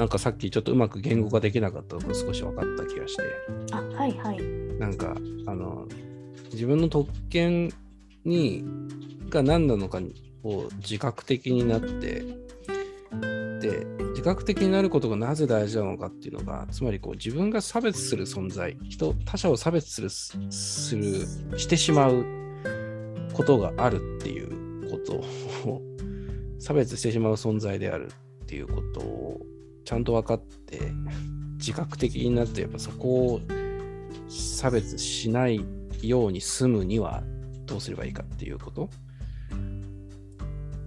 なんかさっきちょっとうまく言語化できなかったのが少し分かった気がして。あはいはい。なんか、あの、自分の特権に、が何なのかを自覚的になって、で、自覚的になることがなぜ大事なのかっていうのが、つまりこう自分が差別する存在、人、他者を差別する、する、してしまうことがあるっていうことを、差別してしまう存在であるっていうことをちゃんと分かって、自覚的になって、やっぱそこを差別しないように済むにはどうすればいいかっていうこと？っ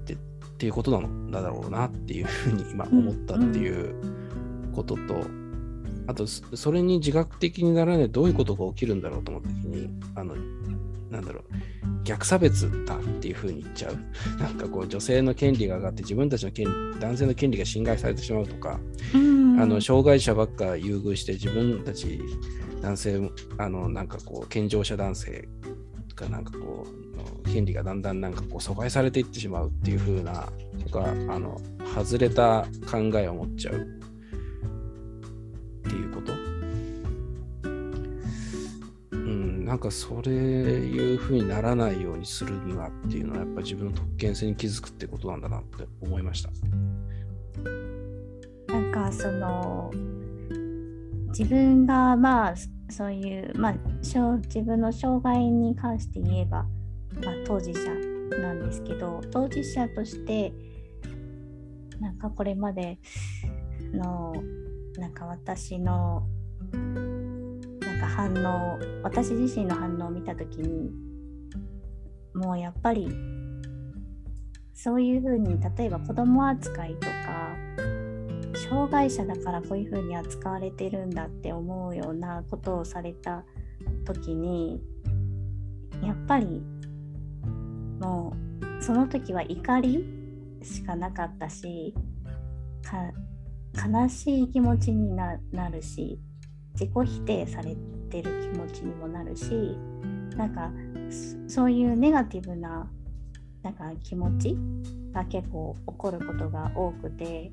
てっていうことなのだろうなっていうふうに今思ったっていうことと、あとそれに自覚的にならないどういうことが起きるんだろうと思った時にあのなんだろう。逆差別だっていうふうに言っちゃう。なんかこう女性の権利が上がって自分たちの権男性の権利が侵害されてしまうとか、あの障害者ばっか優遇して自分たち男性あのなんかこう健常者男性がなんかこう権利がだんだんなんかこう阻害されていってしまうっていう風なとかあの外れた考えを持っちゃうっていうこと？なんかそれいう風にならないようにするにはっていうのはやっぱ自分の特権性に気づくってことなんだなって思いました。なんかその自分がまあそういう、まあ、自分の障害に関して言えば、まあ、当事者なんですけど当事者としてなんかこれまでのなんか私のか反応私自身の反応を見た時にもうやっぱりそういうふうに例えば子供扱いとか障害者だからこういうふうに扱われてるんだって思うようなことをされた時にやっぱりもうその時は怒りしかなかったし悲しい気持ちになるし自己否定されてる気持ちにもなるしなんかそういうネガティブななんか気持ちが結構起こることが多くて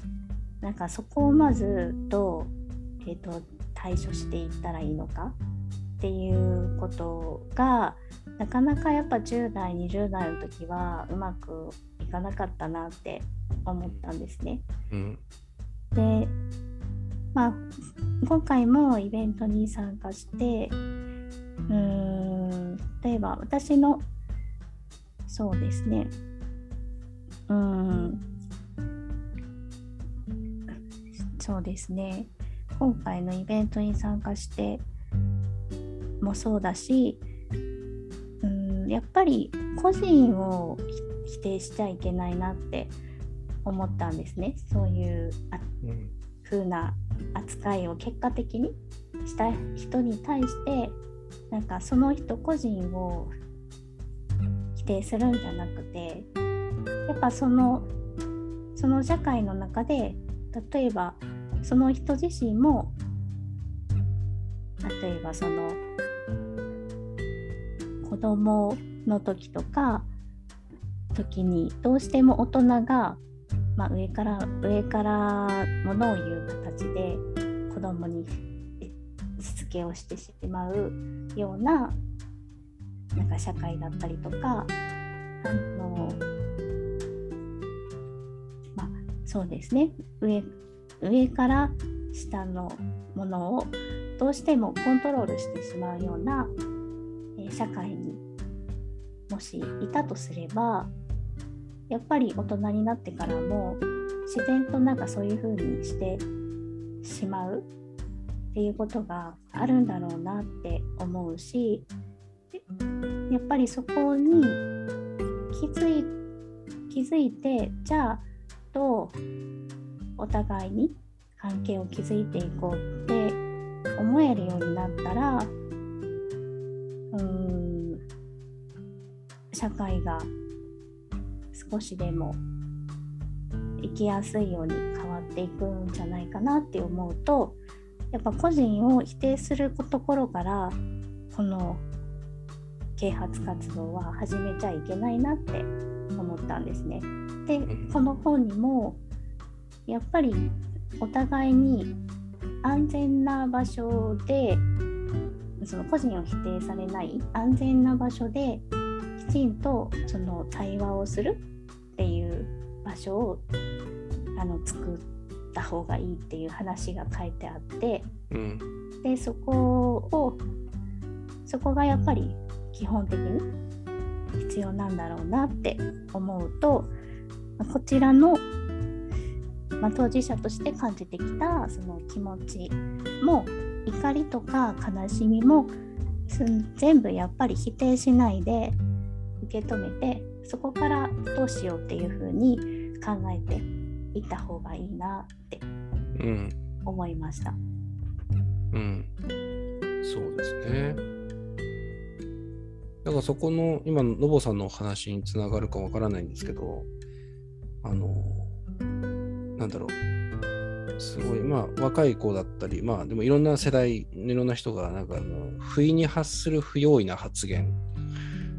なんかそこをまずどう、えーと、対処していったらいいのかっていうことがなかなかやっぱ10代20代の時はうまくいかなかったなって思ったんですね。うん、でまあ今回もイベントに参加してうーん例えば私のそうですね。うん。そうですね。今回のイベントに参加してもそうだしうんやっぱり個人を否定しちゃいけないなって思ったんですね。そういうあ、うん、風な扱いを結果的にした人に対してなんかその人個人を否定するんじゃなくてやっぱそのその社会の中で例えばその人自身も例えばその子供の時とか時にどうしても大人が、まあ、上から上からものを言う形で供にしつけをしてしまうようななんか社会だったりとかあのまあそうですね。上上から下のものをどうしてもコントロールしてしまうような、え、社会にもしいたとすればやっぱり大人になってからも自然となんかそういう風にしてしまうっていうことがあるんだろうなって思うしやっぱりそこに気づい気づいてじゃあどうお互いに関係を築いていこうって思えるようになったらうーん社会が少しでも生きやすいように変わっていくんじゃないかなって思うとやっぱ個人を否定するところからこの啓発活動は始めちゃいけないなって思ったんですね。でこの本にもやっぱりお互いに安全な場所でその個人を否定されない安全な場所できちんとその対話をするっていう場所をあの作った方がいいっていう話が書いてあって、うん。でそこをそこがやっぱり基本的に必要なんだろうなって思うとまあこちらの、まあ、当事者として感じてきたその気持ちも怒りとか悲しみも全部やっぱり否定しないで受け止めてそこからどうしようっていうふうに考えていった方がいいなってうん。思いました。うん。そうですね。だからそこの今ののぼさんのお話につながるかわからないんですけどあのなんだろう。すごいまあ若い子だったりまあでもいろんな世代いろんな人がなんかあの不意に発する不用意な発言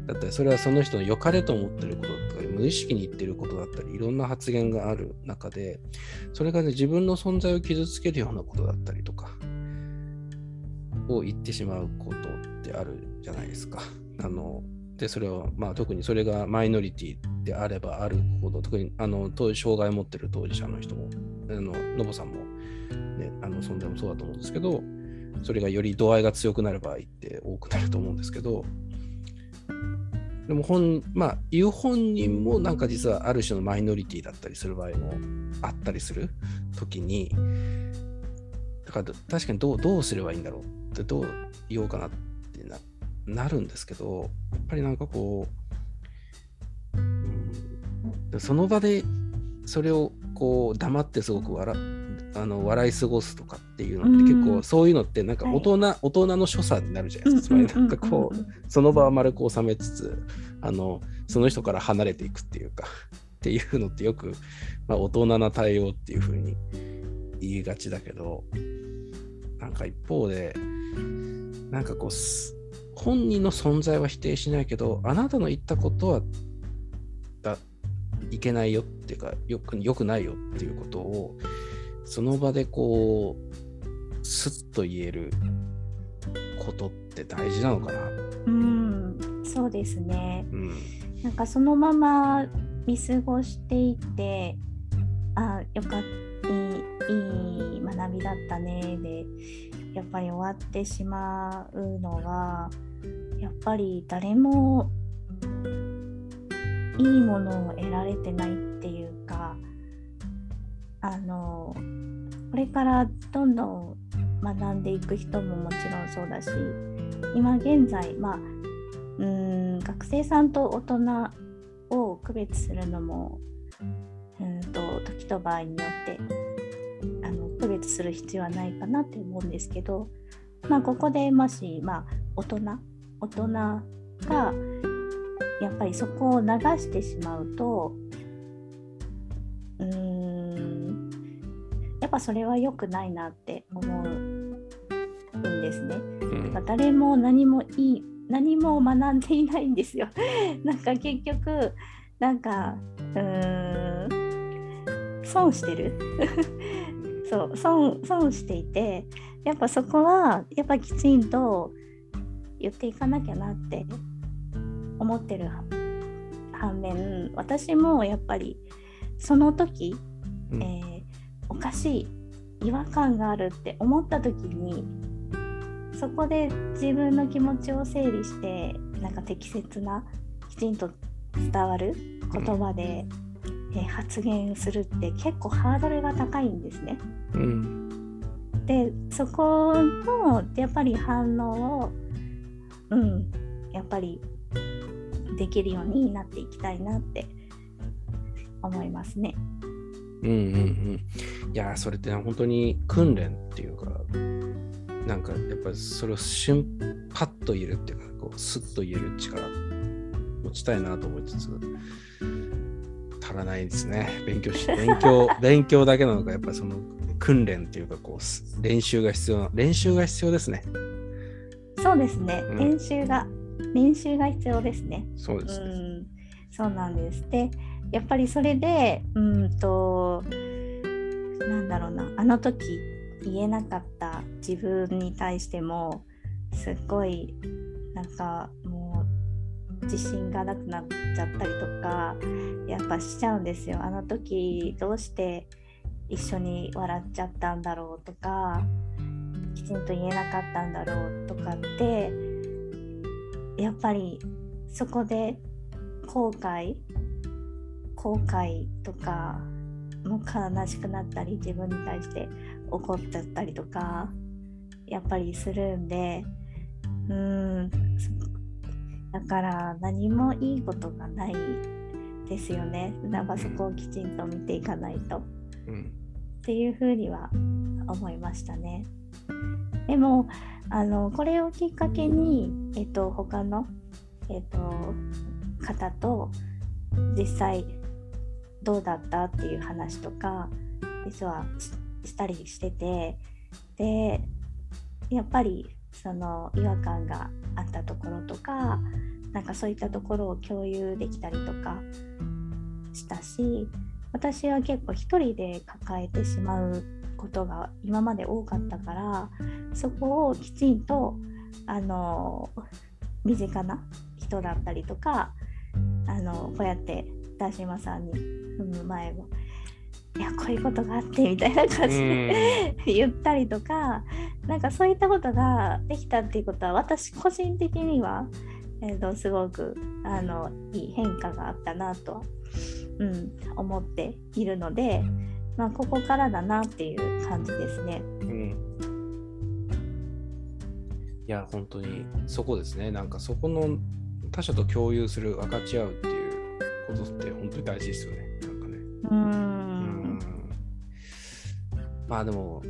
だったりそれはその人の良かれと思ってることだっ無意識に言ってることだったりいろんな発言がある中でそれがね自分の存在を傷つけるようなことだったりとかを言ってしまうことってあるじゃないですか。あのでそれは、まあ、特にそれがマイノリティであればあるほど特にあの当障害を持ってる当事者の人もあののぼさんも、ね、あの存在もそうだと思うんですけどそれがより度合いが強くなる場合って多くなると思うんですけどでも本まあ言う本人もなんか実はある種のマイノリティだったりする場合もあったりする時にだから確かにどうどうすればいいんだろうってどう言おうかなってななるんですけどやっぱりなんかこう、うん、その場でそれをこう黙ってすごく笑あの笑い過ごすとかっていうのって結構うん。そういうのってなんか大人、大人の所作になるじゃないですか。つまりなんかこう、その場は丸く収めつつあのその人から離れていくっていうか っていうのってよく、まあ、大人な対応っていうふうに言いがちだけどなんか一方でなんかこうす本人の存在は否定しないけどあなたの言ったことはだいけないよっていうかよくよくないよっていうことをその場でこうスッと言えることって大事なのかな。うん、そうですね。うんなんかそのまま見過ごしていって、あ、よかった、いい学びだったねで、やっぱり終わってしまうのが、やっぱり誰もいいものを得られてないっていうか、あの、これからどんどん学んでいく人ももちろんそうだし、今現在、まあ、うん学生さんと大人を区別するのもうんと時と場合によってあの区別する必要はないかなって思うんですけど、まあ、ここでもし、まあ、大人大人がやっぱりそこを流してしまうとうんぱそれは良くないなって思うんですね。うん誰も何もいい何も学んでいないんですよ。なんか結局なんかうーん損してる そう損損していてやっぱそこはやっぱきちんと言っていかなきゃなって思ってる反面私もやっぱりその時、うんえーおかしい違和感があるって思った時にそこで自分の気持ちを整理してなんか適切なきちんと伝わる言葉で、えー発言するって結構ハードルが高いんですね。うんでそこのやっぱり反応をうんやっぱりできるようになっていきたいなって思いますね。うんうんうん。いやー、それって本当に訓練っていうか、なんかやっぱりそれを瞬パッと言えるっていうか、こうスッと言える力持ちたいなと思いつつ、足らないですね。勉強し、勉強、勉強だけなのか、やっぱりその訓練っていうか、こうす練習が必要な、練習が必要ですね。そうですね、うん練習が練習が必要ですね。うそうですね。ん、そうなんです。で、やっぱりそれで、うんと、なんだろうな。あの時言えなかった自分に対してもすっごいなんかもう自信がなくなっちゃったりとかやっぱしちゃうんですよ。あの時どうして一緒に笑っちゃったんだろうとかきちんと言えなかったんだろうとかってやっぱりそこで後悔後悔とかも悲しくなったり自分に対して怒っちゃったりとかやっぱりするんでうーんだから何もいいことがないですよねなんかそこをきちんと見ていかないと。うんっていうふうには思いましたね。でもあのこれをきっかけに、えっと、他の、えっと、方と実際どうだったっていう話とか実はしたりしててでやっぱりその違和感があったところとかなんかそういったところを共有できたりとかしたし私は結構一人で抱えてしまうことが今まで多かったからそこをきちんとあの身近な人だったりとかあのこうやって田島さんに踏む前もいやこういうことがあってみたいな感じで言ったりとかなんかそういったことができたっていうことは私個人的には、えー、とすごくあのいい変化があったなとはうん、思っているので、まあ、ここからだなっていう感じですね。うんいや、本当にそこですね。なんかそこの他者と共有する、分かち合うっていうことって本当に大事ですよね。なんかね。うんまあでも、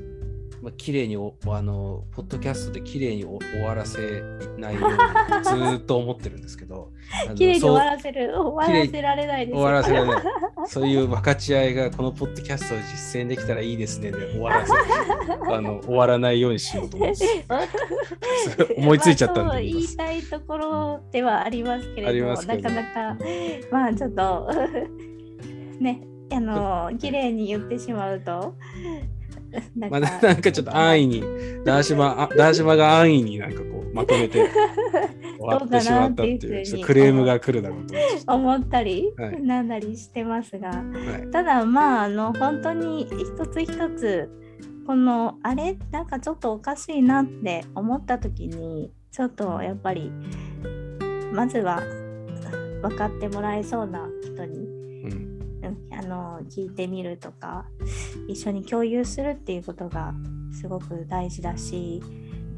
まあ、綺麗におあの、ポッドキャストで綺麗にお終わらせないように ずーっと思ってるんですけど、綺麗に終わらせる終わらせられないです。終わらせられない。そういう分かち合いがこのポッドキャストを実践できたらいいですねで終わらせ あの終わらないようにしようと思います。思いついちゃったんでまあ言いたいところではありますけれどもなかなかまあちょっとねあの綺麗に言ってしまうと まあ、なんかちょっと安易に、ダーシマ、あダーシマが安易になんかこうまとめて 終わってしまったっていう、ちょっとクレームが来るだろうと思ったり、はい。なんだりしてますが。はい。ただまああの本当に一つ一つこのあれ？なんかちょっとおかしいなって思った時にちょっとやっぱりまずは分かってもらえそうな人に、の聞いてみるとか一緒に共有するっていうことがすごく大事だし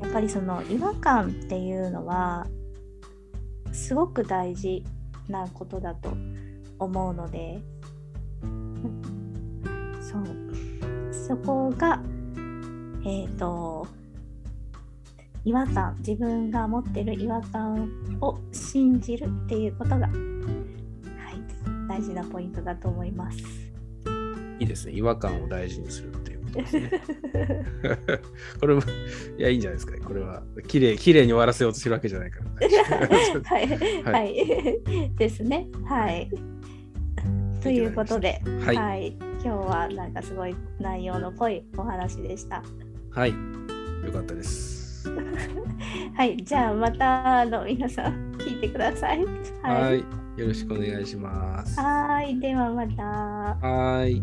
やっぱりその違和感っていうのはすごく大事なことだと思うのでそう。そこがえっ、と違和感自分が持ってる違和感を信じるっていうことが、大事なポイントだと思います。いいですね。違和感を大事にするっていうことですね。これも、いや、いいんじゃないですか。これは、綺麗綺麗に終わらせようとしてるわけじゃないから。はい、ははい、ですね。はい。ということで、はいはい、今日はなんかすごい内容の濃いお話でした。はい。よかったです。はい、じゃあまたあの皆さん聞いてください。はい。よろしくお願いします。はい、ではまた。はい。